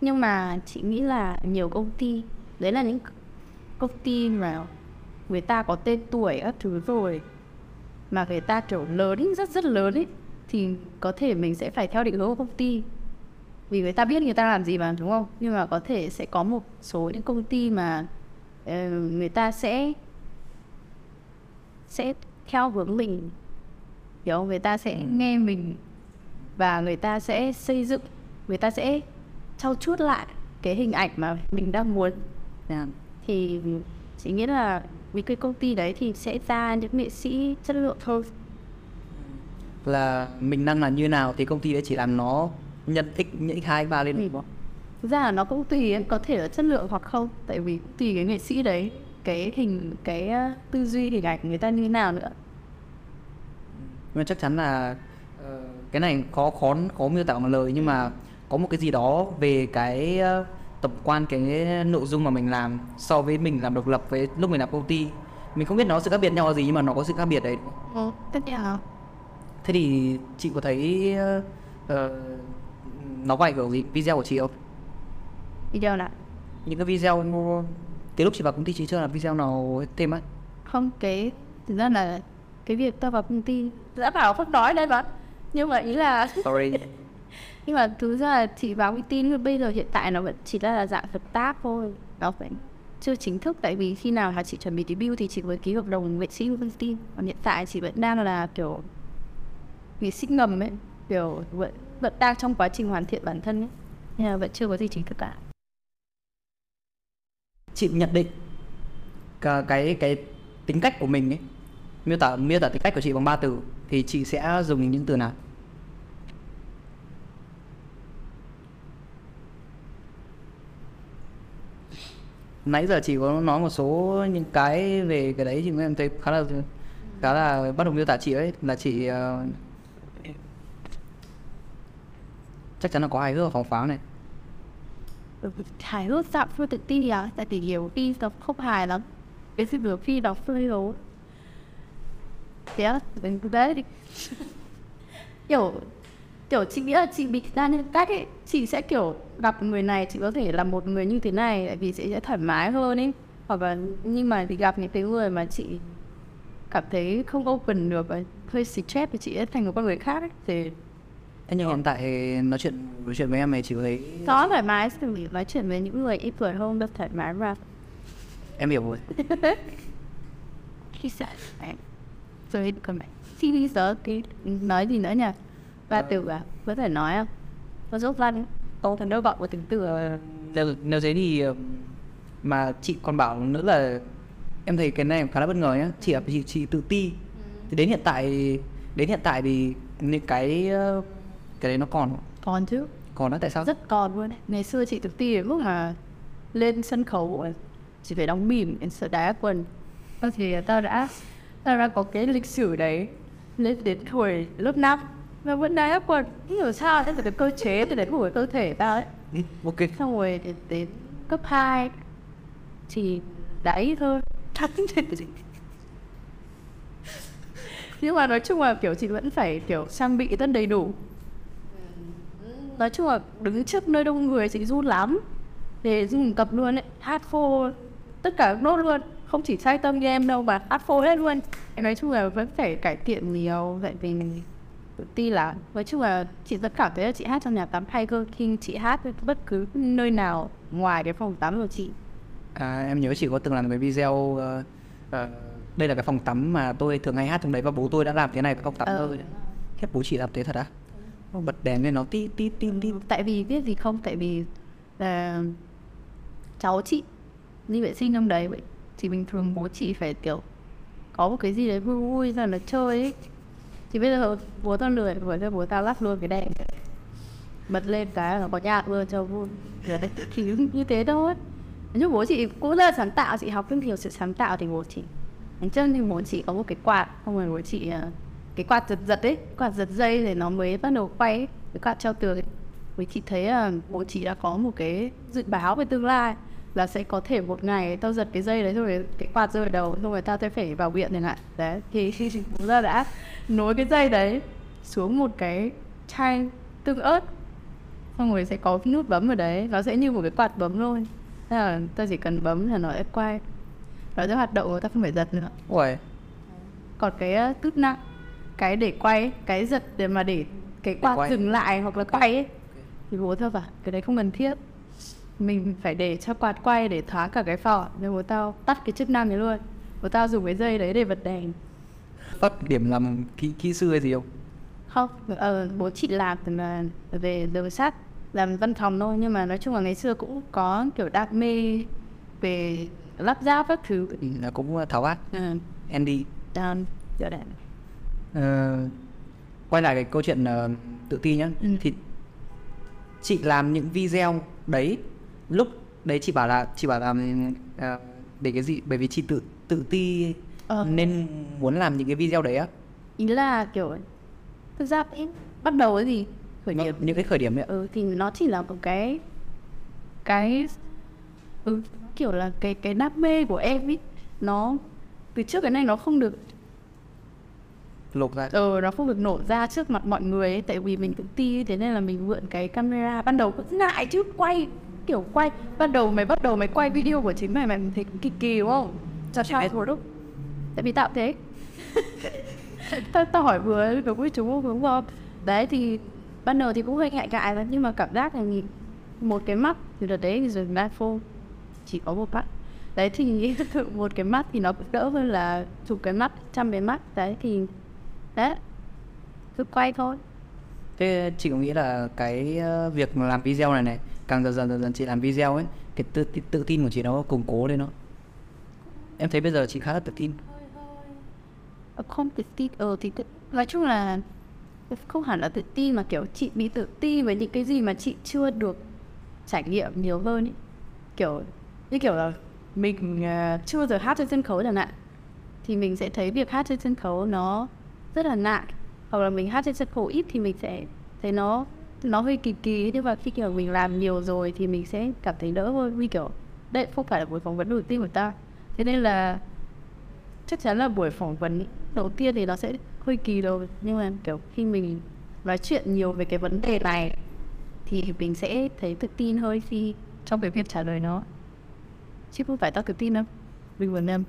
nhưng mà chị nghĩ là nhiều công ty đấy là những công ty mà người ta có tên tuổi các thứ rồi mà người ta kiểu lớn ý, rất rất lớn ấy thì có thể mình sẽ phải theo định hướng của công ty. Vì người ta biết người ta làm gì mà đúng không? Nhưng mà có thể sẽ có một số những công ty mà người ta sẽ sẽ theo hướng mình. Hiểu người ta sẽ nghe mình và người ta sẽ xây dựng người ta sẽ trau chuốt lại cái hình ảnh mà mình đang muốn. Yeah. thì chị nghĩ là với cái công ty đấy thì sẽ ra những nghệ sĩ chất lượng hơn Là mình đang là như nào thì công ty đấy chỉ làm nó nhân x những x hai ba lên không? Thực ra là nó cũng tùy có thể là chất lượng hoặc không. Tại vì tùy cái nghệ sĩ đấy cái hình cái uh, tư duy hình ảnh người ta như thế nào nữa. Nhưng mà chắc chắn là ờ, cái này khó khó khó miêu tả bằng lời nhưng mà có một cái gì đó về cái tập quan cái nội dung mà mình làm so với mình làm độc lập với lúc mình làm công ty mình không biết nó sự khác biệt nhau là gì nhưng mà nó có sự khác biệt đấy. Ừ, tất nhiên là. Thế thì chị có thấy ờ, nó có ảnh hưởng gì? Video của chị không video là những cái video từ lúc chị vào công ty chị chưa là video nào thêm á? Không cái thực ra là cái việc ta vào công ty đã bảo không nói đấy bạn. Nhưng mà ý là sorry. Nhưng mà thực ra là chị vào công ty nhưng mà bây giờ hiện tại nó vẫn chỉ là dạng hợp tác thôi. Nó phải chưa chính thức tại vì khi nào là chị chuẩn bị debut thì chị mới ký hợp đồng nghệ sĩ công ty còn hiện tại chị vẫn đang là kiểu nghệ sĩ ngầm ấy kiểu vẫn vẫn đang trong quá trình hoàn thiện bản thân ấy. Nên là vẫn chưa có gì chính thức cả chị nhận định. Cái cái, cái tính cách của mình ấy miêu tả miêu tả tính cách của chị bằng ba từ thì chị sẽ dùng những từ nào? Nãy giờ chị có nói một số những cái về cái đấy thì em thấy khá là khá là bắt đầu miêu tả chị ấy là chị uh, chắc chắn là có hài hước và phóng pháo này thái rút dạo phương tự tin à tại vì nhiều khi nó không hài lắm. Cái sự nhiều khi nó hơi lố thế mình cứ đấy thì kiểu kiểu chị nghĩ là chị bị ra nên cách ấy chị sẽ kiểu gặp người này chị có thể là một người như thế này tại vì sẽ, sẽ thoải mái hơn ấy. Hoặc là nhưng mà thì gặp những cái người mà chị cảm thấy không open được và hơi stress thì chị sẽ thành một con người khác ấy. Thì thế nhưng hiện tại nói chuyện nói chuyện với em chị có thấy có thoải mái thì nói chuyện với những người ít tuổi hơn được thoải mái mà em hiểu rồi. Khi sợ rồi còn mày khi đi sợ thì nói gì nữa nhỉ? Ba từ à có thể nói không? Có giúp văn câu thần đâu gọi một từ từ à? nếu, nếu thế thì ờ, mà chị còn bảo nữa là em thấy cái này em khá là bất ngờ nhá. Chị chị, chị tự ti. Thì đến hiện tại đến hiện tại thì những cái ờ, cái đấy nó còn không? còn chứ. Còn đó tại sao? Rất còn luôn đấy ngày xưa chị tự ti đến mức mà lên sân khấu chỉ phải đóng mỉm em sợ đá quần. Thì tao đã tao đã có cái lịch sử đấy. Lên đến tuổi lớp 5 và vẫn đá quần. Không hiểu sao thế là cái cơ chế từ đến của cơ thể tao ấy. Ừ, ok. Xong rồi đến, đến cấp 2 thì đã ít hơn thật nhưng mà nói chung là kiểu chị vẫn phải kiểu trang bị rất đầy đủ nói chung là đứng trước nơi đông người chị run lắm. Để run cập luôn ấy hát phô tất cả các nốt luôn. Không chỉ sai tâm như em đâu mà hát phô hết luôn. Nói chung là vẫn phải cải thiện nhiều tại vì mình tự ti là nói chung là chị vẫn cảm thấy là chị hát trong nhà tắm hay hơn khi chị hát bất cứ nơi nào ngoài cái phòng tắm của chị. À, em nhớ chị có từng làm cái video ờ, ờ, đây là cái phòng tắm mà tôi thường hay hát trong đấy và bố tôi đã làm thế này với phòng tắm Ờ. thôi khiếp bố chị làm thế thật á? Nó bật đèn lên nó tí tí tí tí. Tại vì biết gì không? Tại vì là cháu chị đi vệ sinh trong đấy, vậy thì bình thường bố chị phải, kiểu, có một cái gì đấy vui vui ra là chơi ấy. Thì bây giờ bố tao lười vừa cho bố tao lắp luôn cái đèn. Bật lên cái là có nhạc luôn cho vui. Thì như thế thôi. Nhưng bố chị cũng rất là sáng tạo, chị học rất nhiều sự sáng tạo thì bố chị Nói chân thì bố chị có một cái quạt không phải bố chị ờ, cái quạt giật giật ấy quạt giật dây thì nó mới bắt đầu quay ấy. cái quạt treo tường ấy. Với chị thấy là bố chị đã có một cái dự báo về tương lai là sẽ có thể một ngày tao giật cái dây đấy rồi cái quạt rơi vào đầu xong rồi tao sẽ phải vào viện chẳng hạn. Đấy thì bố ra đã nối cái dây đấy xuống một cái chai tương ớt xong rồi sẽ có cái nút bấm ở đấy. Nó sẽ như một cái quạt bấm thôi. Thế là ta chỉ cần bấm là nó sẽ quay. Nó sẽ hoạt động ta không phải giật nữa. Ui còn cái tút nặng cái để quay cái giật để mà để cái quạt quay. dừng lại hoặc là quay ấy. Thì bố tao bảo cái đấy không cần thiết. Mình phải để cho quạt quay để thoáng cả cái phỏ. Nên bố tao tắt cái chức năng đấy luôn. Bố tao dùng cái dây đấy để bật đèn. Phát điểm làm kỹ kỹ sư hay gì không? Không ờ, bố chị làm từ là về đường sắt làm văn phòng thôi. Nhưng mà nói chung là ngày xưa cũng có kiểu đam mê về lắp ráp các thứ. Ừ, là cũng tháo vát ừ. Andy. Đàn giờ đèn Ờ, quay lại cái câu chuyện ờ, tự ti nhá Ừ. thì chị làm những video đấy lúc đấy chị bảo là chị bảo là ờ, để cái gì bởi vì chị tự tự ti Ờ. nên muốn làm những cái video đấy á ý là kiểu thực ra ấy, bắt đầu cái gì khởi Nó- nghiệp những cái khởi điểm ấy ạ. ừ thì nó chỉ là một cái cái ừ, kiểu là cái cái đam mê của em ấy nó từ trước cái này nó không được lột ra. Ờ nó không được nổ ra trước mặt mọi người ấy tại vì mình tự ti thế nên là mình mượn cái camera. Ban đầu cũng ngại chứ quay kiểu quay. Ban đầu mày bắt đầu mày quay video của chính mày mày thấy kỳ kỳ đúng không? Chào chào thôi đâu. tại vì tạo thế. Tao tao hỏi vừa đúng với chú đúng không? Đấy thì ban đầu thì cũng hơi ngại ngại lắm nhưng mà cảm giác là nhìn một cái mắt thì đợt đấy thì dùng iPhone chỉ có một mắt. Đấy thì một cái mắt thì nó cũng đỡ hơn là chụp cái mắt trăm cái mắt. Đấy thì đấy. Cứ quay thôi. Thế chị có nghĩ là cái ờ, việc làm video này này càng dần dần dần dần chị làm video ấy cái tự, tự, tự tin của chị nó củng cố lên nó em thấy bây giờ chị khá là tự tin. Ờ, không tự tin ờ thì tự, nói chung là không hẳn là tự tin mà kiểu chị bị tự ti với những cái gì mà chị chưa được trải nghiệm nhiều hơn ý. kiểu như kiểu là mình à, chưa bao giờ hát trên sân khấu chẳng hạn thì mình sẽ thấy việc hát trên sân khấu nó rất là nặng hoặc là mình hát trên sân khấu ít thì mình sẽ thấy nó nó hơi kỳ kỳ, nhưng mà khi, kiểu, mình làm nhiều rồi thì mình sẽ cảm thấy đỡ hơn. Vì, kiểu, đây không phải là buổi phỏng vấn đầu tiên của ta. Thế nên là chắc chắn là buổi phỏng vấn đầu tiên thì nó sẽ hơi kỳ rồi. nhưng mà, kiểu, khi mình nói chuyện nhiều về cái vấn đề này thì mình sẽ thấy tự tin hơn khi trong cái việc trả lời nó. Chứ không phải tao tự tin đâu. Mình muốn em.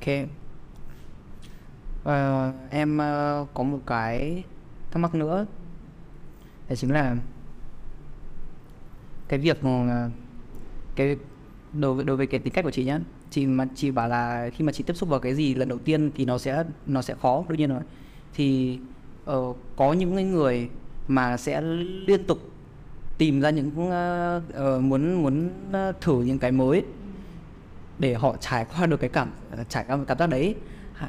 Ok. Ờ, em ờ, có một cái thắc mắc nữa. Đó chính là cái việc mà cái đối với đối với cái tính cách của chị nhá chị mà chị bảo là khi mà chị tiếp xúc vào cái gì lần đầu tiên thì nó sẽ nó sẽ khó đương nhiên rồi. Thì ờ, có những cái người mà sẽ liên tục tìm ra những ờ, ờ, muốn muốn ờ, thử những cái mới để họ trải qua được cái cảm ờ, trải qua cảm giác đấy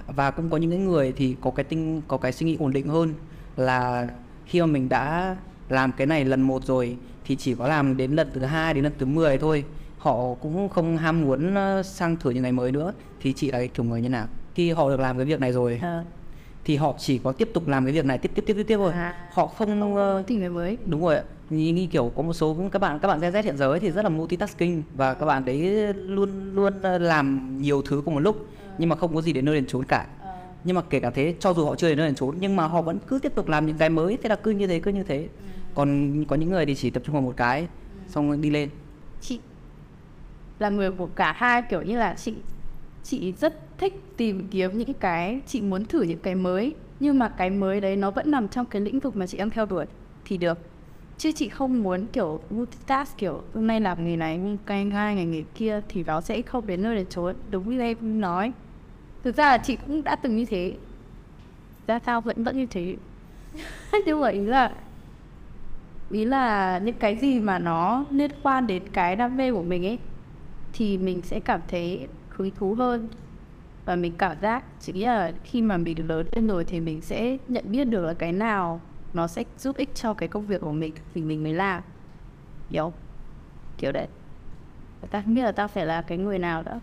và cũng có những cái người thì có cái tinh có cái suy nghĩ ổn định hơn là khi mà mình đã làm cái này lần một rồi thì chỉ có làm đến lần thứ hai đến lần thứ 10 thôi. Họ cũng không ham muốn ờ, sang thử những cái mới nữa. Thì chị là cái kiểu người như nào? Khi họ được làm cái việc này rồi ờ. thì họ chỉ có tiếp tục làm cái việc này tiếp tiếp tiếp tiếp tiếp thôi. À. họ không ờ, tìm người mới. đúng rồi như, như kiểu có một số các bạn các bạn Gen Z hiện giờ ấy thì rất là multitasking và các bạn đấy luôn luôn làm nhiều thứ cùng một lúc nhưng mà không có gì đến nơi đến chốn cả. Nhưng mà kể cả thế cho dù họ chưa đến nơi đến chốn nhưng mà họ vẫn cứ tiếp tục làm những cái mới. Thế là cứ như thế cứ như thế. Còn có những người thì chỉ tập trung vào một cái xong rồi đi lên. Chị là người của cả hai kiểu như là chị chị rất thích tìm kiếm những cái chị muốn thử những cái mới. Nhưng mà cái mới đấy nó vẫn nằm trong cái lĩnh vực mà chị đang theo đuổi. Thì được. Chứ chị không muốn kiểu multitask kiểu hôm nay làm nghề này cái hai ngày nghề kia thì nó sẽ không đến nơi đến chốn đúng như em nói thực ra là chị cũng đã từng như thế. Ra sao vẫn vẫn như thế. Nhưng mà ý là ý là những cái gì mà nó liên quan đến cái đam mê của mình ấy, thì mình sẽ cảm thấy hứng thú hơn. Và mình cảm giác chỉ là khi mà mình lớn lên rồi thì mình sẽ nhận biết được là cái nào nó sẽ giúp ích cho cái công việc của mình, thì mình mới làm. Hiểu kiểu đấy. Ta không biết là ta phải là cái người nào đó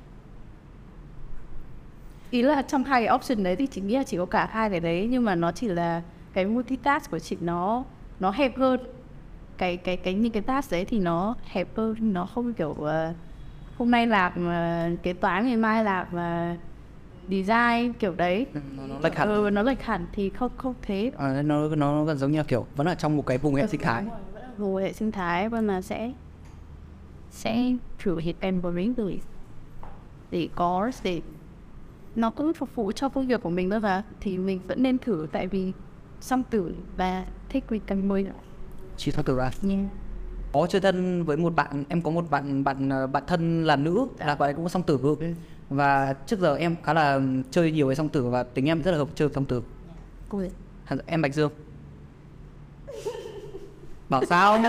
ý là trong hai cái option đấy thì chị nghĩ là chỉ có cả hai cái đấy nhưng mà nó chỉ là cái multitask của chị nó nó hẹp hơn. Cái cái cái những cái task đấy thì nó hẹp hơn nó không kiểu uh, hôm nay làm uh, kế toán ngày mai làm uh, design kiểu đấy. Nó, nó lệch hẳn. Ừ, nó lệch hẳn thì không không thế. Ờ, nó nó gần giống như là kiểu vẫn ở trong một cái vùng hệ sinh thái. vùng hệ sinh thái và mà sẽ sẽ thử hiện algorithm để có để nó cũng phục vụ cho công việc của mình nữa và thì mình vẫn nên thử tại vì song tử và thích quy cần mới chỉ thoát từ ra nha có chơi thân với một bạn em có một bạn bạn ờ, bạn thân là nữ là bạn cũng song tử cơ. Và trước giờ em khá là chơi nhiều với song tử và tính em rất là hợp chơi song tử. Cool. Hẳn- em bạch dương. Bảo sao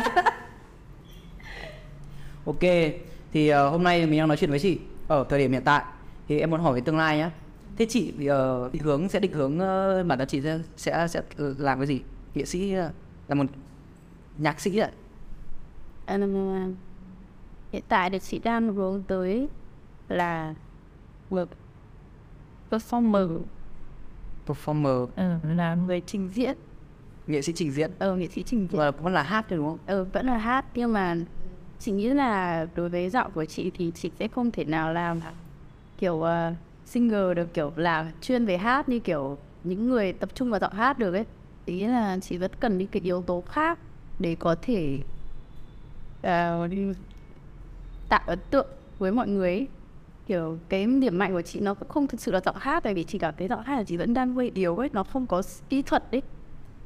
ok thì ờ, hôm nay mình đang nói chuyện với chị ở thời điểm hiện tại thì em muốn hỏi về tương lai nhé thế chị uh, định hướng sẽ định hướng ờ, bản thân chị sẽ sẽ sẽ làm cái gì? Nghệ sĩ ờ, là một nhạc sĩ ạ. Um, hiện tại thì chị đang hướng tới là một performer. Performer. Ừ, là người trình diễn. Nghệ sĩ trình diễn. Ờ nghệ sĩ trình diễn. và vẫn là hát đúng không? Ờ vẫn là hát nhưng mà chị nghĩ là đối với giọng của chị thì chị sẽ không thể nào làm kiểu uh, singer được kiểu là chuyên về hát như kiểu những người tập trung vào giọng hát được ấy ý là chị vẫn cần những cái yếu tố khác để có thể uh, tạo ấn tượng với mọi người ấy. kiểu cái điểm mạnh của chị nó cũng không thực sự là giọng hát tại vì chị cảm thấy giọng hát là chị vẫn đang hơi yếu ấy nó không có kỹ thuật ấy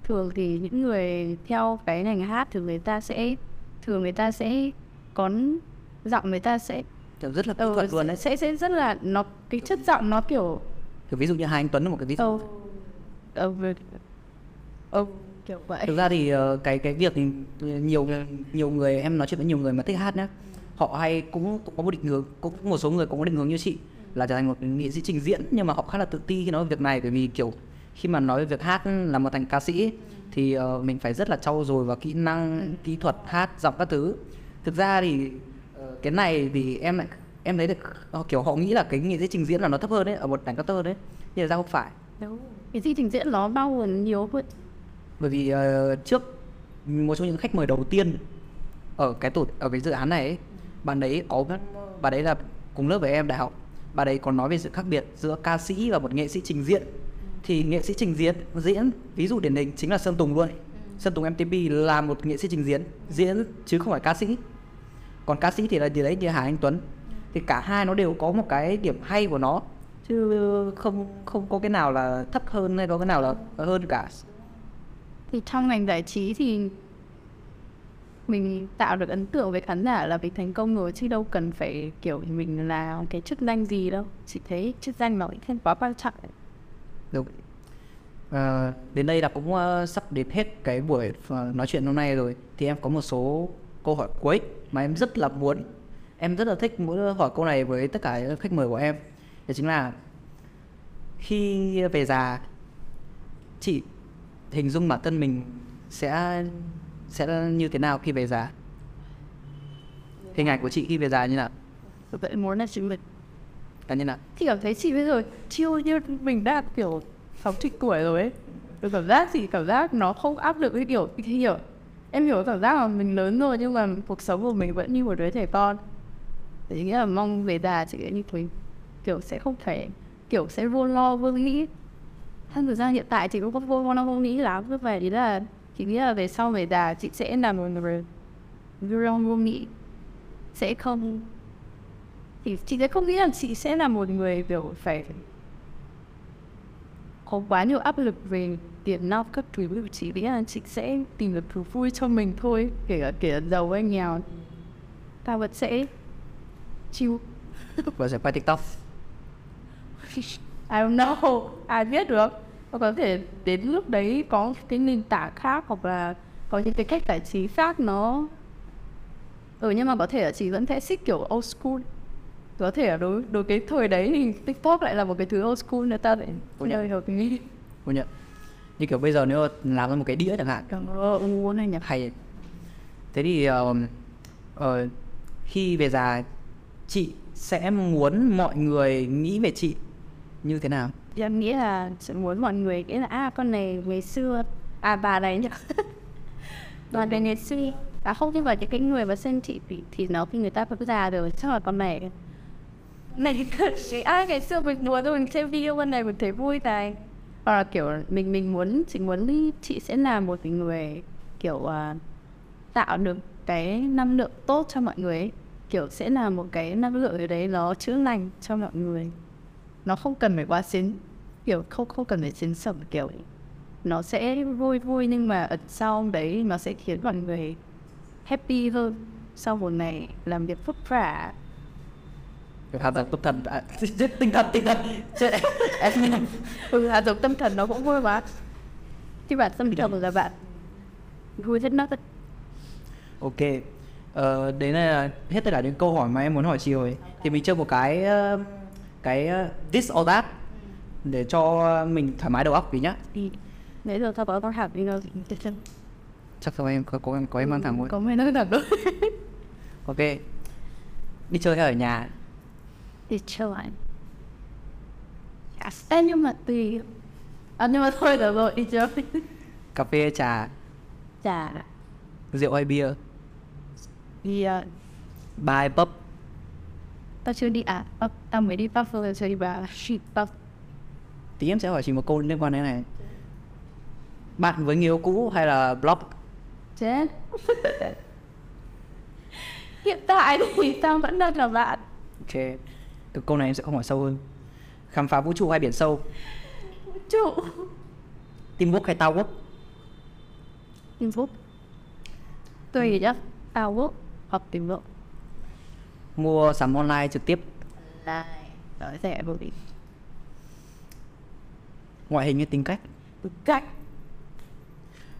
thường thì những người theo cái ngành hát thì người ta sẽ thường người ta sẽ có giọng người ta sẽ kiểu rất là kỹ ờ, thuật luôn đấy. sẽ sẽ rất là nó cái chất giọng nó kiểu kiểu ví dụ như hai anh Tuấn là một cái ví dụ. Ờ về- ờ kiểu vậy. Thực ra thì ờ, cái cái việc thì nhiều nhiều người em nói chuyện với nhiều người mà thích hát nhá họ hay cũng, cũng có một định hướng cũng một số người cũng có định hướng như chị là trở thành một nghệ sĩ trình diễn nhưng mà họ khá là tự ti khi nói về việc này bởi vì kiểu khi mà nói về việc hát là một thành ca sĩ thì ờ, mình phải rất là trau dồi vào kỹ năng kỹ thuật hát giọng các thứ. Thực ra thì cái này thì em lại em thấy được ờ, kiểu họ nghĩ là cái nghệ sĩ trình diễn là nó thấp hơn đấy ở một đẳng cấp thấp hơn đấy nhưng ra không phải. Cái gì trình diễn nó bao gồm nhiều hơn. Bởi vì ờ, trước một trong những khách mời đầu tiên ở cái tổ ở cái dự án này ấy, bạn đấy có bạn đấy là cùng lớp với em đại học bạn đấy còn nói về sự khác biệt giữa ca sĩ và một nghệ sĩ trình diễn. Thì nghệ sĩ trình diễn diễn ví dụ điển hình chính là sơn tùng luôn sơn tùng mtp là một nghệ sĩ trình diễn diễn chứ không phải ca sĩ còn ca sĩ thì là gì đấy như hà anh tuấn. Thì cả hai nó đều có một cái điểm hay của nó. Chứ không không có cái nào là thấp hơn hay có cái nào là hơn cả. Thì trong ngành giải trí thì mình tạo được ấn tượng với khán giả là mình thành công rồi chứ đâu cần phải kiểu mình là cái chức danh gì đâu. Chỉ thấy chức danh nó cũng không quá quan trọng. Đúng. Ờ, đến đây là cũng ờ, sắp đến hết cái buổi ờ, nói chuyện hôm nay rồi. Thì em có một số câu hỏi cuối mà em rất là muốn em rất là thích muốn hỏi câu này với tất cả khách mời của em. Đó chính là khi về già chị hình dung bản thân mình sẽ sẽ như thế nào khi về già? Hình ảnh của chị khi về già như nào? Vậy muốn là chị mình là như nào thì cảm thấy chị bây giờ chiêu như mình đã kiểu sáu chục tuổi rồi ấy. Cảm giác thì cảm giác nó không áp lực cái kiểu hiểu em hiểu cảm giác là mình lớn rồi nhưng mà cuộc sống của mình vẫn như một đứa trẻ con. Thì nghĩa là mong về già chị như thế, kiểu sẽ không thể, kiểu sẽ vô lo, vô nghĩ. Thân thực ra hiện tại chị cũng có vô lo, vô nghĩ lắm, cứ về ý là chị nghĩ là về sau về già chị sẽ là một người vô lo, vô nghĩ. Sẽ không, thì chị sẽ không nghĩ là chị sẽ là một người, kiểu, phải có quá nhiều áp lực về tiền nong các thứ chị nghĩ là chị sẽ tìm được thú vui cho mình thôi kể cả kể cả giàu hay nghèo. Ta vẫn sẽ chill. Và sẽ quay tiktok. I don't know ai biết được. Và có thể đến lúc đấy có cái nền tảng khác hoặc là có những cái cách giải trí khác nó. Ừ nhưng mà có thể là chị vẫn sẽ thích kiểu old school. Có thể là đối đối cái thời đấy thì tiktok lại là một cái thứ old school người ta lại hợp cái nhận như kiểu bây giờ nếu làm ra một cái đĩa chẳng hạn. Này nhỉ? Hay. Thế thì ờ, ờ, khi về già chị sẽ muốn mọi người nghĩ về chị như thế nào? Em nghĩ là sẽ muốn mọi người nghĩ là à con này ngày xưa à bà này nhỉ? Bà này ngày xưa. À không nhưng mà những cái người mà xem chị thì, thì nó khi người ta vẫn già rồi chắc là con này. Này thì ai ngày xưa mình đùa rồi mình xem video con này mình thấy vui này hoặc là kiểu mình mình muốn chị muốn đi chị sẽ là một cái người kiểu uh, tạo được cái năng lượng tốt cho mọi người ấy. kiểu sẽ là một cái năng lượng ở đấy nó chữa lành cho mọi người nó không cần phải quá xín kiểu không không cần phải xín sẩm kiểu ấy. nó sẽ vui vui nhưng mà ở sau đấy nó sẽ khiến mọi người happy hơn sau một ngày làm việc vất vả hạt giống tâm thần à, tinh thần tinh thần Chết. Em- ừ hạt giống tâm thần nó cũng vui quá. Thì bạn tâm thần. là bạn vui rất nó ok ờ, đấy là hết tất cả những câu hỏi mà em muốn hỏi chị rồi. Thì mình chơi một cái ờ, cái ờ, this or that để cho mình thoải mái đầu óc tí nhá. Đi. Đấy rồi tao bảo tao học đi đâu. Chắc sao em có có em có em mang thẳng thôi có mấy nó thật đấy ok. Đi chơi hay ở nhà đi chơi yes. Ê, nhưng mà tùy. À, nhưng mà thôi được rồi đi chơi cà phê trà? Chả rượu hay bia? Đi uh, hay pub? Tao chưa đi à tao, tao mới đi Buffalo chưa đi bà shit tao tí em sẽ hỏi chị một câu liên quan đến này. Bạn với người yêu cũ hay là blog chết. Hiện tại thì tao vẫn đang là bạn. Ok từ câu này em sẽ không hỏi sâu hơn. Khám phá vũ trụ hay biển sâu. Chủ teamwork hay tao quốc? Hạnh phúc tùy nhá tao quốc hoặc tìm vợ mua sắm online trực tiếp. Này nói rẻ vô đi ngoại hình hay tính cách. Cách.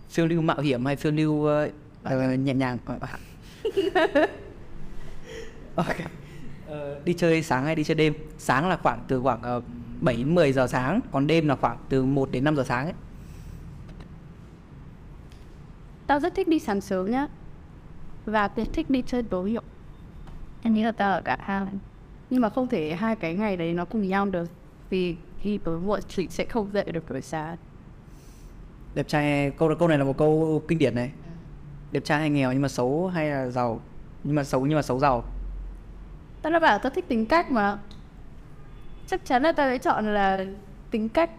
Phiêu lưu mạo hiểm hay phiêu lưu ờ, ờ, nhẹ nhàng? Ờ, ok đi chơi sáng hay đi chơi đêm? Sáng là khoảng từ khoảng uh, 7 đến 10 giờ sáng còn đêm là khoảng từ 1 đến 5 giờ sáng ấy. Tao rất thích đi sáng sớm nhá và tao thích đi chơi đấu hiệu em nghĩ là tao ở cả hai nhưng mà không thể hai cái ngày đấy nó cùng nhau được vì khi tối muộn chị sẽ không dậy được buổi sáng. Đẹp trai câu câu này là một câu kinh điển này. Đẹp trai hay nghèo nhưng mà xấu hay là giàu? Nhưng mà xấu nhưng mà xấu giàu tao đã bảo tao thích tính cách mà. Chắc chắn là tao sẽ chọn là tính cách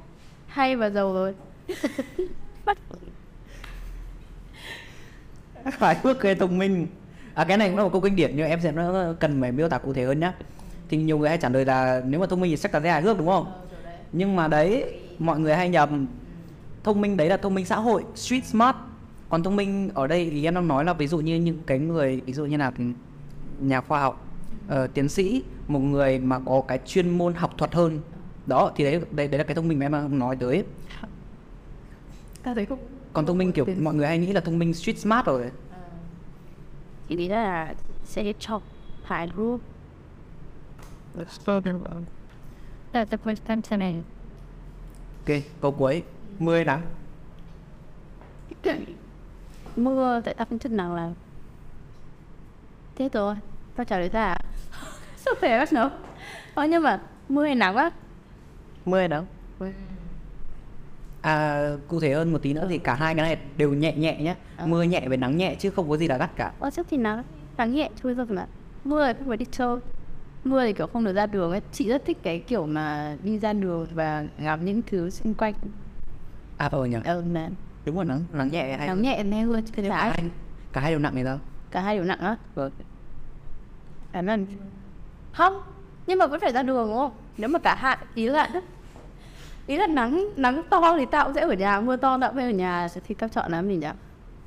hay và giàu rồi. Bắt. Phải bước về thông minh. À cái này cũng là một câu kinh điển, nhưng em sẽ nó cần phải miêu tả cụ thể hơn nhá. Thì nhiều người hay trả lời là nếu mà thông minh thì chắc chắn sẽ hài hước, đúng không? Nhưng mà đấy, mọi người hay nhầm. Thông minh đấy là thông minh xã hội, street smart. Còn thông minh ở đây thì em đang nói là ví dụ như những cái người, ví dụ như là nhà khoa học ờ, tiến sĩ một người mà có cái chuyên môn học thuật hơn. Đó thì đấy đấy, đấy là cái thông minh mà em đang nói tới. Tao thấy không? Còn thông minh kiểu Tiến- mọi người hay nghĩ là thông minh street smart rồi. Thì đấy là sẽ chọn hai group. That's the first time to me. ok câu cuối. Mưa nắng? Mưa tại tao không thích nắng là Thế rồi. Tao trả lời ra Sao phải bắt nữa Ờ nhưng mà mưa hay nắng á mưa hay nắng. À cụ thể hơn một tí nữa thì cả hai cái này đều nhẹ nhẹ nhé Ờ. mưa nhẹ với nắng nhẹ chứ không có gì là gắt cả. Ờ trước thì nắng Nắng nhẹ thôi rồi mà. Mưa thì không phải đi chơi. Mưa thì kiểu không được ra đường ấy. Chị rất thích cái kiểu mà đi ra đường và ngắm những thứ xung quanh. À ờ nhỉ? Ờ mà. Đúng rồi nắng nắng nhẹ hay Nắng nhẹ nghe hơn cả hai cả hai đều nặng này đâu cả hai đều nặng á. Vâng. À lần không, nhưng mà vẫn phải ra đường, đúng không? Nếu mà cả hạn ý là ý là nắng nắng to thì tao cũng sẽ ở nhà, mưa to tao cũng phải ở nhà, thì tao chọn làm gì nhỉ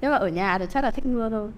nếu mà ở nhà thì chắc là thích mưa thôi.